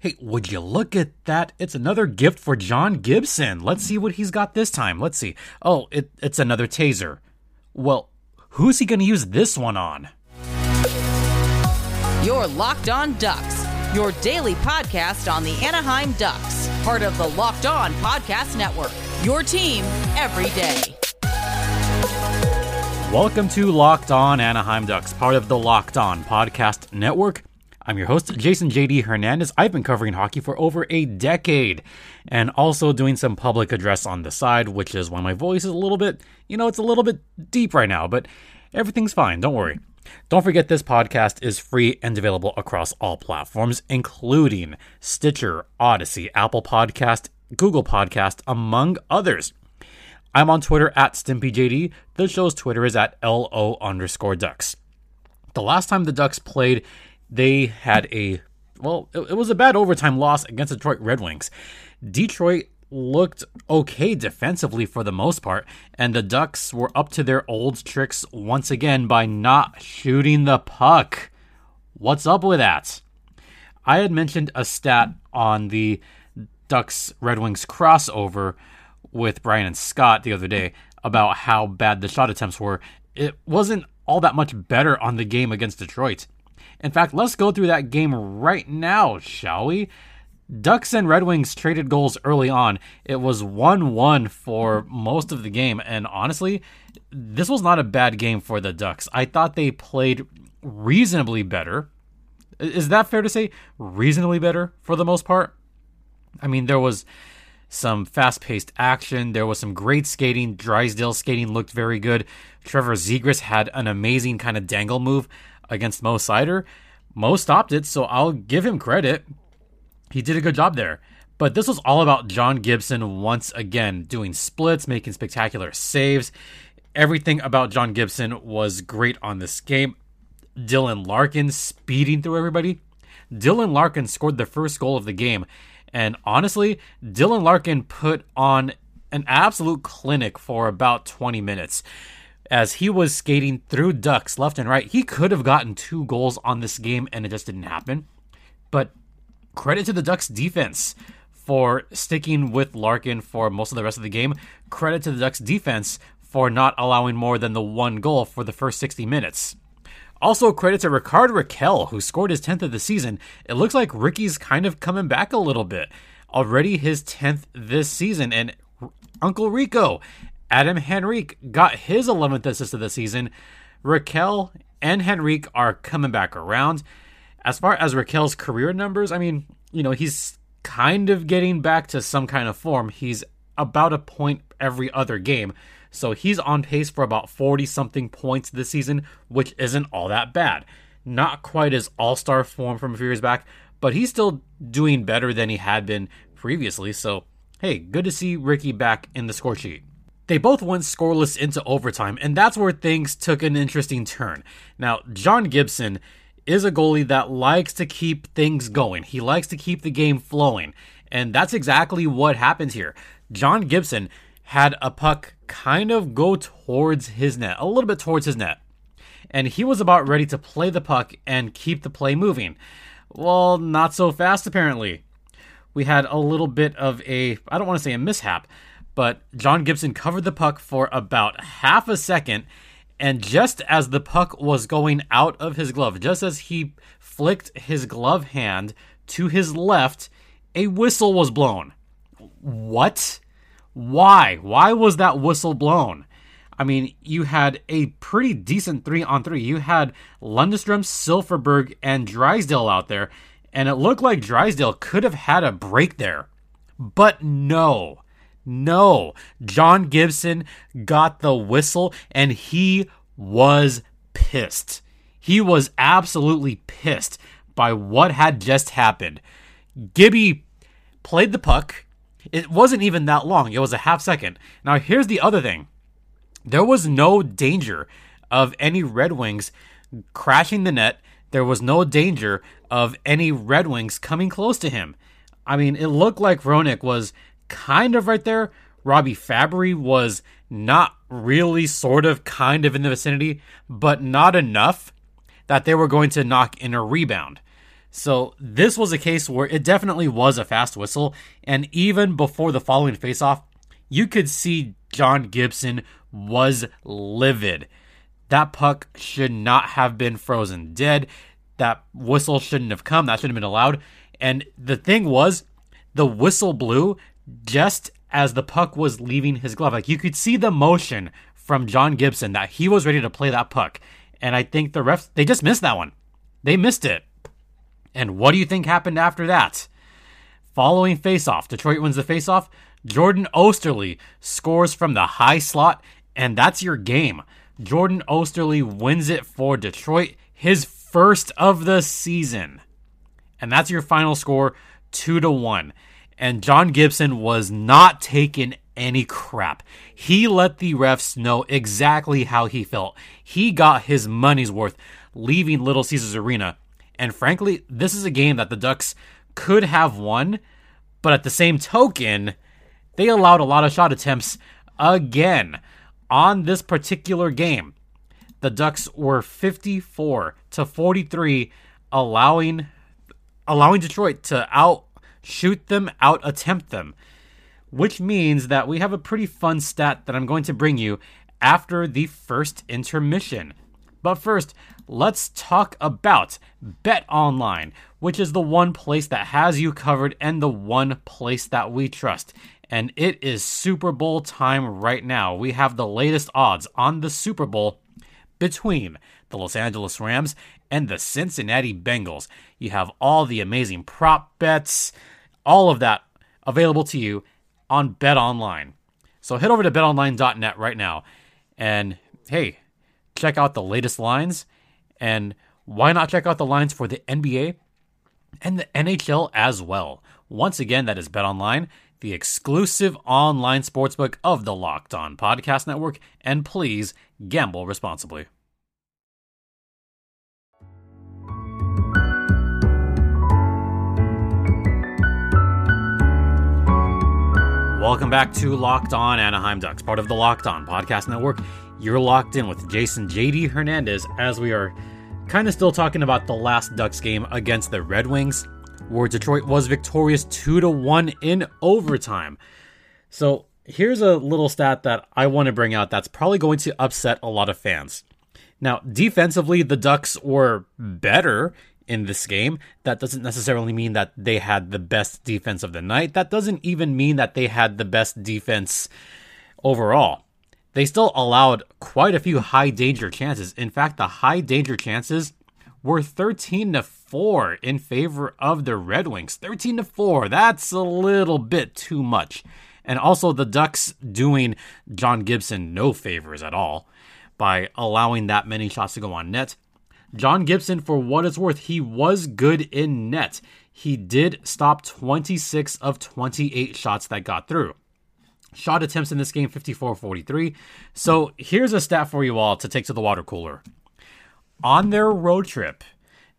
Hey, would you look at that? It's another gift for John Gibson. Let's see what he's got this time. Let's see. Oh, it, it's another taser. Well, who's he going to use this one on? Your Locked On Ducks, your daily podcast on the Anaheim Ducks, part of the Locked On Podcast Network. Your team every day. Welcome to Locked On Anaheim Ducks, part of the Locked On Podcast Network. I'm your host, Jason JD Hernandez. I've been covering hockey for over a decade and also doing some public address on the side, which is why my voice is a little bit, you know, it's a little bit deep right now, but everything's fine. Don't worry. Don't forget this podcast is free and available across all platforms, including Stitcher, Audacy, Apple Podcast, Google Podcast, among others. I'm on Twitter at StimpyJD. The show's Twitter is at LO underscore Ducks. The last time the Ducks played they had a well, it, it was a bad overtime loss against Detroit Red Wings. Detroit looked okay defensively for the most part, and the Ducks were up to their old tricks once again by not shooting the puck. What's up with that? I had mentioned a stat on the Ducks Red Wings crossover with Brian and Scott the other day about how bad the shot attempts were. It wasn't all that much better on the game against Detroit. In fact, let's go through that game right now, shall we? Ducks and Red Wings traded goals early on. It was 1 1 for most of the game. And honestly, this was not a bad game for the Ducks. I thought they played reasonably better. Is that fair to say? Reasonably better for the most part? I mean, there was some fast paced action. There was some great skating. Drysdale skating looked very good. Trevor Zegras had an amazing kind of dangle move against Mo Seider. Mo stopped it, so I'll give him credit. He did a good job there. But this was all about John Gibson once again, doing splits, making spectacular saves. Everything about John Gibson was great on this game. Dylan Larkin speeding through everybody. Dylan Larkin scored the first goal of the game. And honestly, Dylan Larkin put on an absolute clinic for about 20 minutes as he was skating through ducks left and right. He could have gotten two goals on this game and it just didn't happen. But credit to the Ducks defense for sticking with Larkin for most of the rest of the game. Credit to the Ducks defense for not allowing more than the one goal for the first 60 minutes. Also, credit to Rickard Rakell, who scored his 10th of the season. It looks like Ricky's kind of coming back a little bit. Already his 10th this season, and Uncle Rico Adam Henrique got his 11th assist of the season. Rakell and Henrique are coming back around. As far as Rakell's career numbers, I mean, you know, he's kind of getting back to some kind of form. He's about a point every other game. So he's on pace for about 40 something points this season, which isn't all that bad. Not quite as all star form from a few years back, but he's still doing better than he had been previously. So, hey, good to see Ricky back in the score sheet. They both went scoreless into overtime, and that's where things took an interesting turn. Now, John Gibson is a goalie that likes to keep things going. He likes to keep the game flowing, and that's exactly what happened here. John Gibson had a puck kind of go towards his net, a little bit towards his net. And he was about ready to play the puck and keep the play moving. Well, not so fast, apparently. We had a little bit of a, I don't want to say a mishap, but John Gibson covered the puck for about half a second. And just as the puck was going out of his glove, just as he flicked his glove hand to his left, a whistle was blown. What? Why? Why was that whistle blown? I mean, you had a pretty decent three on three. You had Lundestrom, Silfverberg, and Drysdale out there, and it looked like Drysdale could have had a break there. But no. No, John Gibson got the whistle and he was pissed. He was absolutely pissed by what had just happened. Gibby played the puck. It wasn't even that long, it was a half second. Now, here's the other thing there was no danger of any Red Wings crashing the net. There was no danger of any Red Wings coming close to him. I mean, it looked like Roenick was kind of right there. Robbie Fabbri was not really, sort of, kind of in the vicinity, but not enough that they were going to knock in a rebound. So this was a case where it definitely was a fast whistle, and even before the following faceoff, you could see John Gibson was livid. That puck should not have been frozen dead. That whistle shouldn't have come. That shouldn't have been allowed. And the thing was, the whistle blew just as the puck was leaving his glove. Like you could see the motion from John Gibson that he was ready to play that puck. And I think the refs, they just missed that one. They missed it. And what do you think happened after that? Following faceoff, Detroit wins the faceoff. Jordan Oesterle scores from the high slot, and that's your game. Jordan Oesterle wins it for Detroit, his first of the season. And that's your final score, 2 to 1. And John Gibson was not taking any crap. He let the refs know exactly how he felt. He got his money's worth leaving Little Caesars Arena. And frankly, this is a game that the Ducks could have won, but at the same token, they allowed a lot of shot attempts again on this particular game. The Ducks were 54 to 43 allowing allowing Detroit to out shoot them, out attempt them. Which means that we have a pretty fun stat that I'm going to bring you after the first intermission. But first, let's talk about Bet Online, which is the one place that has you covered and the one place that we trust. And it is Super Bowl time right now. We have the latest odds on the Super Bowl between the Los Angeles Rams and the Cincinnati Bengals. You have all the amazing prop bets, all of that available to you on Bet Online. So head over to betonline.net right now and hey, check out the latest lines and why not check out the lines for the NBA and the NHL as well. Once again, that is Bet Online, the exclusive online sportsbook of the Locked On Podcast Network, and please gamble responsibly. Welcome back to Locked On Anaheim Ducks, part of the Locked On Podcast Network. You're locked in with Jason JD Hernandez as we are kind of still talking about the last Ducks game against the Red Wings, where Detroit was victorious 2 to 1 in overtime. So, here's a little stat that I want to bring out that's probably going to upset a lot of fans. Now, defensively, the Ducks were better in this game. That doesn't necessarily mean that they had the best defense of the night. That doesn't even mean that they had the best defense overall. They still allowed quite a few high danger chances. In fact, the high danger chances were 13 to 4 in favor of the Red Wings. 13 to 4. That's a little bit too much. And also the Ducks doing John Gibson no favors at all by allowing that many shots to go on net. John Gibson, for what it's worth, he was good in net. He did stop 26 of 28 shots that got through. Shot attempts in this game 54 43. So here's a stat for you all to take to the water cooler. On their road trip,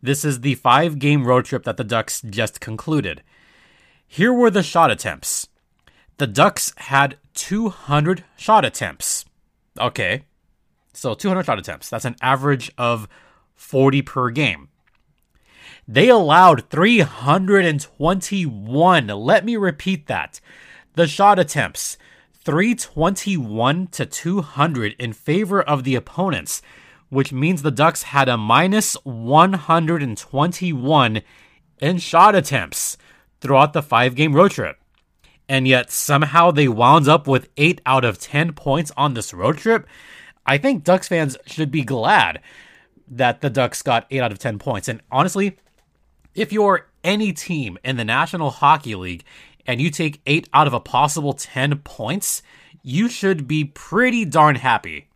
this is the five game road trip that the Ducks just concluded. Here were the shot attempts. The Ducks had 200 shot attempts. Okay. So 200 shot attempts. That's an average of 40 per game. They allowed 321. Let me repeat that. The shot attempts 321 to 200 in favor of the opponents, which means the Ducks had a minus 121 in shot attempts throughout the five game road trip. And yet somehow they wound up with 8 out of 10 points on this road trip. I think Ducks fans should be glad that the Ducks got 8 out of 10 points. And honestly, if you're any team in the National Hockey League and you take 8 out of a possible 10 points, you should be pretty darn happy.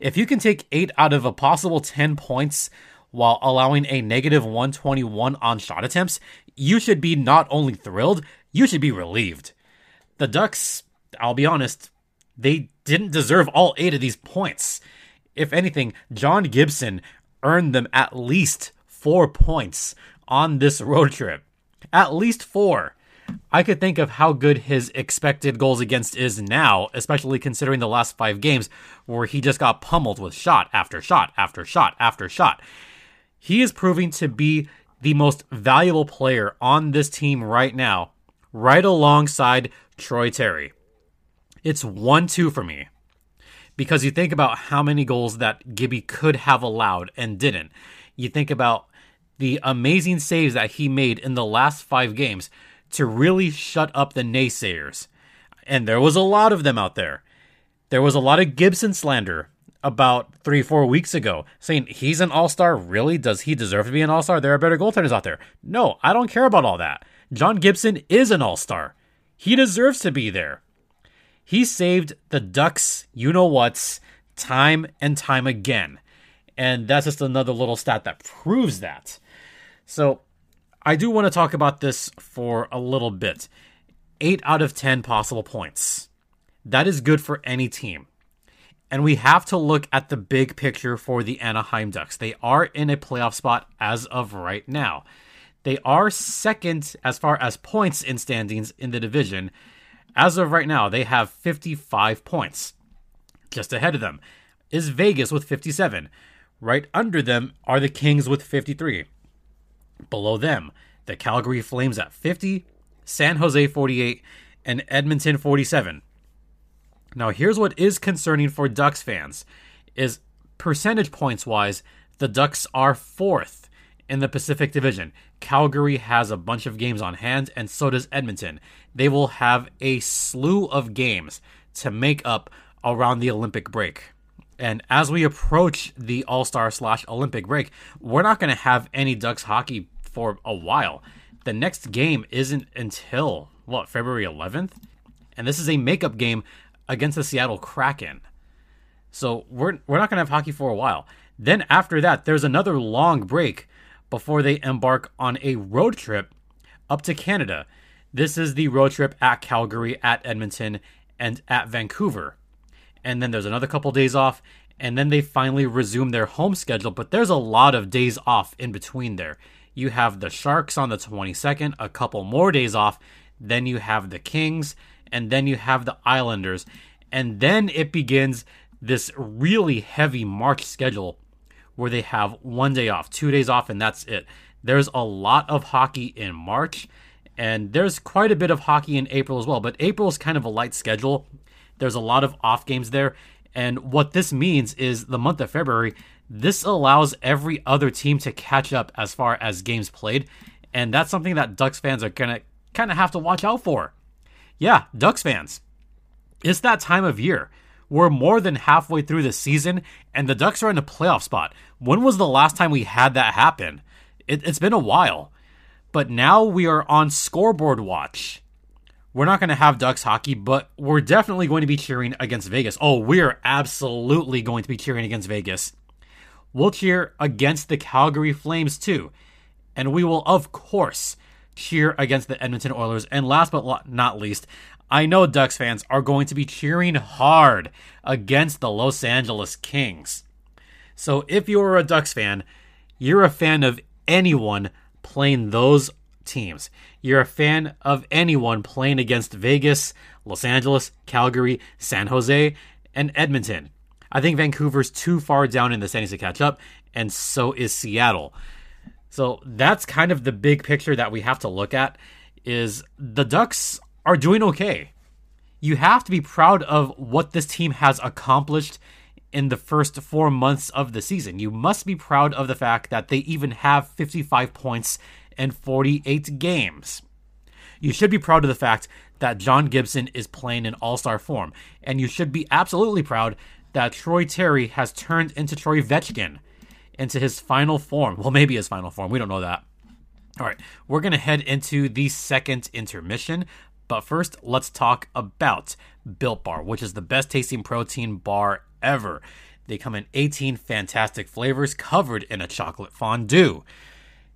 If you can take 8 out of a possible 10 points while allowing a negative 121 on shot attempts, you should be not only thrilled, you should be relieved. The Ducks, I'll be honest, they didn't deserve all 8 of these points if anything, John Gibson earned them at least four points on this road trip. At least four. I could think of how good his expected goals against is now, especially considering the last five games where he just got pummeled with shot after shot after shot after shot. He is proving to be the most valuable player on this team right now, right alongside Troy Terry. It's 1 2 for me. Because you think about how many goals that Gibby could have allowed and didn't. You think about the amazing saves that he made in the last five games to really shut up the naysayers. And there was a lot of them out there. There was a lot of Gibson slander about three, four weeks ago saying he's an all star. Really? Does he deserve to be an all star? There are better goaltenders out there. No, I don't care about all that. John Gibson is an all star. He deserves to be there. He saved the Ducks, you know what's, time and time again. And that's just another little stat that proves that. So I do want to talk about this for a little bit. Eight out of 10 possible points. That is good for any team. And we have to look at the big picture for the Anaheim Ducks. They are in a playoff spot as of right now. They are second as far as points in standings in the division. As of right now, they have 55 points. Just ahead of them is Vegas with 57. Right under them are the Kings with 53. Below them, the Calgary Flames at 50, San Jose 48, and Edmonton 47. Now, here's what is concerning for Ducks fans is percentage points wise, the Ducks are fourth in the Pacific Division. Calgary has a bunch of games on hand, and so does Edmonton. They will have a slew of games to make up around the Olympic break. And as we approach the All Star slash Olympic break, we're not going to have any Ducks hockey for a while. The next game isn't until, what, February 11th? And this is a makeup game against the Seattle Kraken. So we're we're not going to have hockey for a while. Then after that, there's another long break before they embark on a road trip up to Canada. This is the road trip at Calgary, at Edmonton, and at Vancouver. And then there's another couple days off, and then they finally resume their home schedule. But there's a lot of days off in between there. You have the Sharks on the 22nd, a couple more days off. Then you have the Kings, and then you have the Islanders. And then it begins this really heavy March schedule where they have one day off, two days off, and that's it. There's a lot of hockey in March, and there's quite a bit of hockey in April as well. But April is kind of a light schedule. There's a lot of off games there. And what this means is the month of February, this allows every other team to catch up as far as games played. And that's something that Ducks fans are going to kind of have to watch out for. Yeah, Ducks fans. It's that time of year. We're more than halfway through the season, and the Ducks are in a playoff spot. When was the last time we had that happen? It, it's been a while. But now we are on scoreboard watch. We're not going to have Ducks hockey, but we're definitely going to be cheering against Vegas. Oh, we're absolutely going to be cheering against Vegas. We'll cheer against the Calgary Flames too. And we will, of course, cheer against the Edmonton Oilers. And last but not least, I know Ducks fans are going to be cheering hard against the Los Angeles Kings. So if you're a Ducks fan, you're a fan of anyone playing those teams. You're a fan of anyone playing against Vegas, Los Angeles, Calgary, San Jose, and Edmonton. I think Vancouver's too far down in the standings to catch up, and so is Seattle. So that's kind of the big picture that we have to look at is the Ducks are doing okay. You have to be proud of what this team has accomplished in the first 4 months of the season. You must be proud of the fact that they even have 55 points in 48 games. You should be proud of the fact that John Gibson is playing in all-star form, and you should be absolutely proud that Troy Terry has turned into Troy Vetchkin into his final form. Well, maybe his final form. We don't know that. All right, we're going to head into the second intermission. But first, let's talk about Built Bar, which is the best tasting protein bar ever. They come in 18 fantastic flavors covered in a chocolate fondue.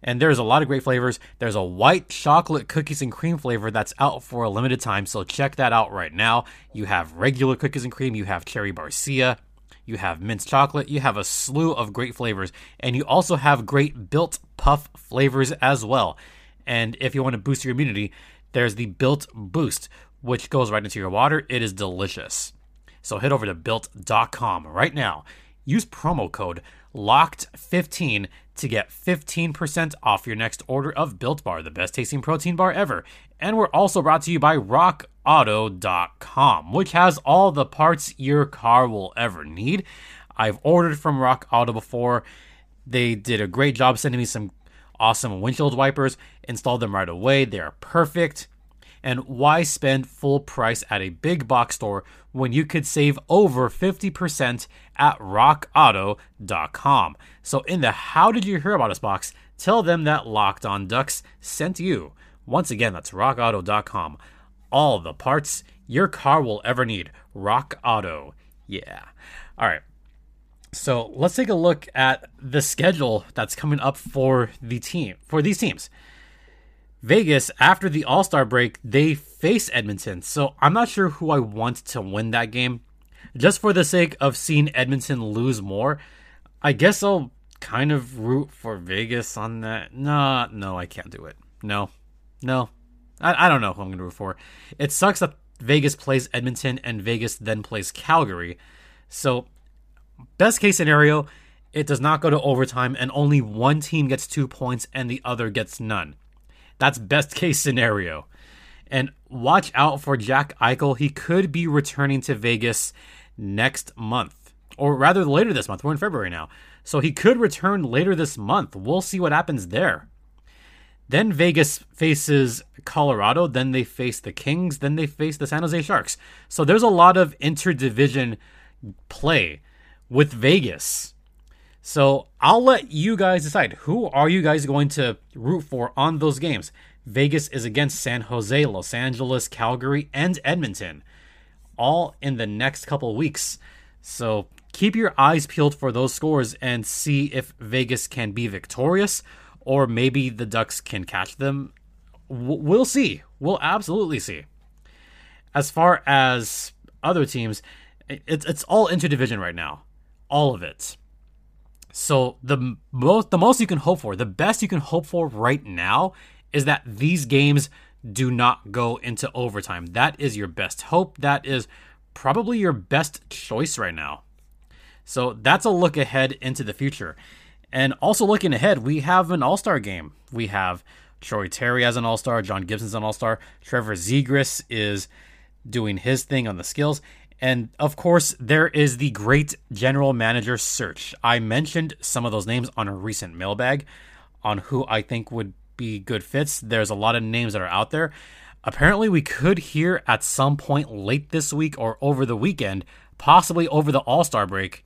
And there's a lot of great flavors. There's a white chocolate cookies and cream flavor that's out for a limited time, so check that out right now. You have regular cookies and cream, you have cherry barcia, you have mince chocolate, you have a slew of great flavors, and you also have great built puff flavors as well. And if you want to boost your immunity, there's the Built Boost, which goes right into your water. It is delicious. So head over to built.com right now. Use promo code LOCKED15 to get 15% off your next order of Built Bar, the best tasting protein bar ever. And we're also brought to you by RockAuto.com, which has all the parts your car will ever need. I've ordered from Rock Auto before. They did a great job sending me some awesome windshield wipers, installed them right away. They are perfect. And why spend full price at a big box store when you could save over 50% at rockauto.com? So, in the How Did You Hear About Us box, tell them that Locked On Ducks sent you. Once again, that's rockauto.com. All the parts your car will ever need. Rock Auto. Yeah. All right. So let's take a look at the schedule that's coming up for the team for these teams. Vegas, after the All Star break, they face Edmonton. So I'm not sure who I want to win that game. Just for the sake of seeing Edmonton lose more, I guess I'll kind of root for Vegas on that. No, no, I can't do it. No, no. I, I don't know who I'm going to root for. It sucks that Vegas plays Edmonton and Vegas then plays Calgary. So, best case scenario, it does not go to overtime and only one team gets two points and the other gets none. That's best case scenario. And watch out for Jack Eichel. He could be returning to Vegas next month, or rather later this month. We're in February now. So he could return later this month. We'll see what happens there. Then Vegas faces Colorado. Then they face the Kings. Then they face the San Jose Sharks. So there's a lot of interdivision play with Vegas. So I'll let you guys decide who are you guys going to root for on those games. Vegas is against San Jose, Los Angeles, Calgary, and Edmonton, all in the next couple weeks. So keep your eyes peeled for those scores and see if Vegas can be victorious or maybe the Ducks can catch them. We'll see. We'll absolutely see. As far as other teams, it's it's all interdivision right now, all of it. So the most the most you can hope for, the best you can hope for right now is that these games do not go into overtime. That is your best hope. That is probably your best choice right now. So that's a look ahead into the future. And also looking ahead, we have an All Star game. We have Troy Terry as an All Star, John Gibson's an All Star, Trevor Zegras is doing his thing on the skills, and of course, there is the great general manager search. I mentioned some of those names on a recent mailbag on who I think would be good fits. There's a lot of names that are out there. Apparently, we could hear at some point late this week or over the weekend, possibly over the All Star break,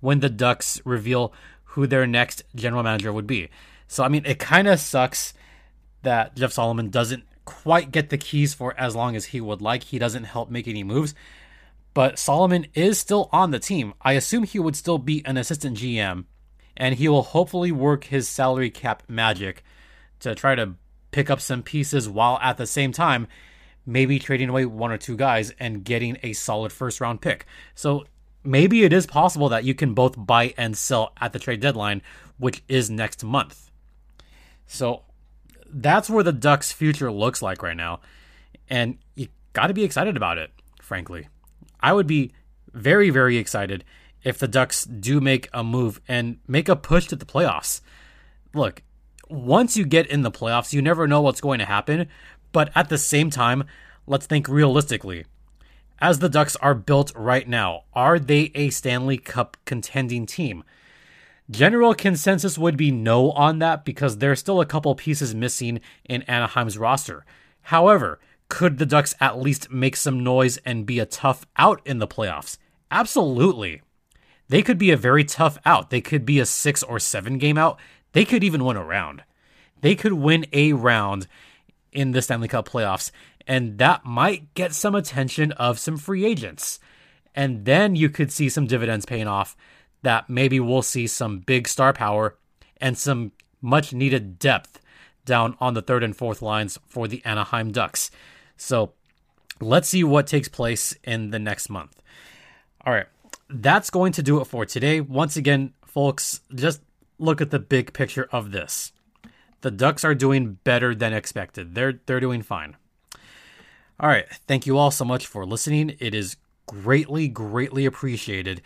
when the Ducks reveal who their next general manager would be. So, I mean, it kind of sucks that Jeff Solomon doesn't quite get the keys for as long as he would like. He doesn't help make any moves but Solomon is still on the team. I assume he would still be an assistant GM, and he will hopefully work his salary cap magic to try to pick up some pieces while at the same time maybe trading away one or two guys and getting a solid first round pick. So maybe it is possible that you can both buy and sell at the trade deadline, which is next month. So that's where the Ducks' future looks like right now. And you got to be excited about it, frankly. I would be very, very excited if the Ducks do make a move and make a push to the playoffs. Look, once you get in the playoffs, you never know what's going to happen. But at the same time, let's think realistically. As the Ducks are built right now, are they a Stanley Cup contending team? General consensus would be no on that because there's still a couple pieces missing in Anaheim's roster. However, could the Ducks at least make some noise and be a tough out in the playoffs? Absolutely. They could be a very tough out. They could be a six or seven game out. They could even win a round. They could win a round in the Stanley Cup playoffs, and that might get some attention of some free agents. And then you could see some dividends paying off that maybe we'll see some big star power and some much needed depth down on the third and fourth lines for the Anaheim Ducks. So let's see what takes place in the next month. All right, that's going to do it for today. Once again, folks, just look at the big picture of this. The Ducks are doing better than expected. They're they're doing fine. All right, thank you all so much for listening. It is greatly greatly appreciated.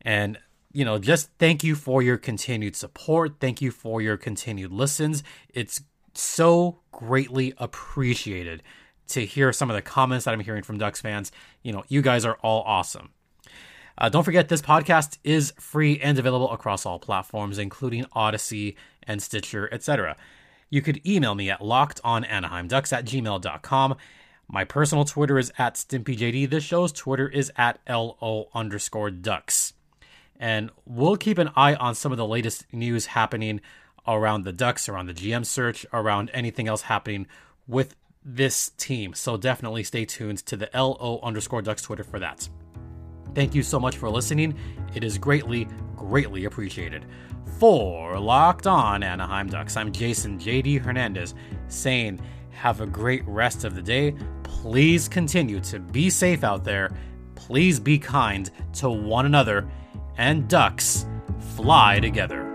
And you know, just thank you for your continued support. Thank you for your continued listens. It's so greatly appreciated to hear some of the comments that I'm hearing from Ducks fans. You know, you guys are all awesome. Uh, don't forget, this podcast is free and available across all platforms, including Audacy and Stitcher, etc. You could email me at lockedonanaheimducks at gmail.com. My personal Twitter is at StimpyJD. This show's Twitter is at LO underscore ducks. And we'll keep an eye on some of the latest news happening around the Ducks, around the GM search, around anything else happening with this team. So definitely stay tuned to the LO underscore ducks Twitter for that. Thank you so much for listening. It is greatly, greatly appreciated. For Locked On Anaheim Ducks, I'm Jason JD Hernandez saying, have a great rest of the day. Please continue to be safe out there. Please be kind to one another. And ducks fly together.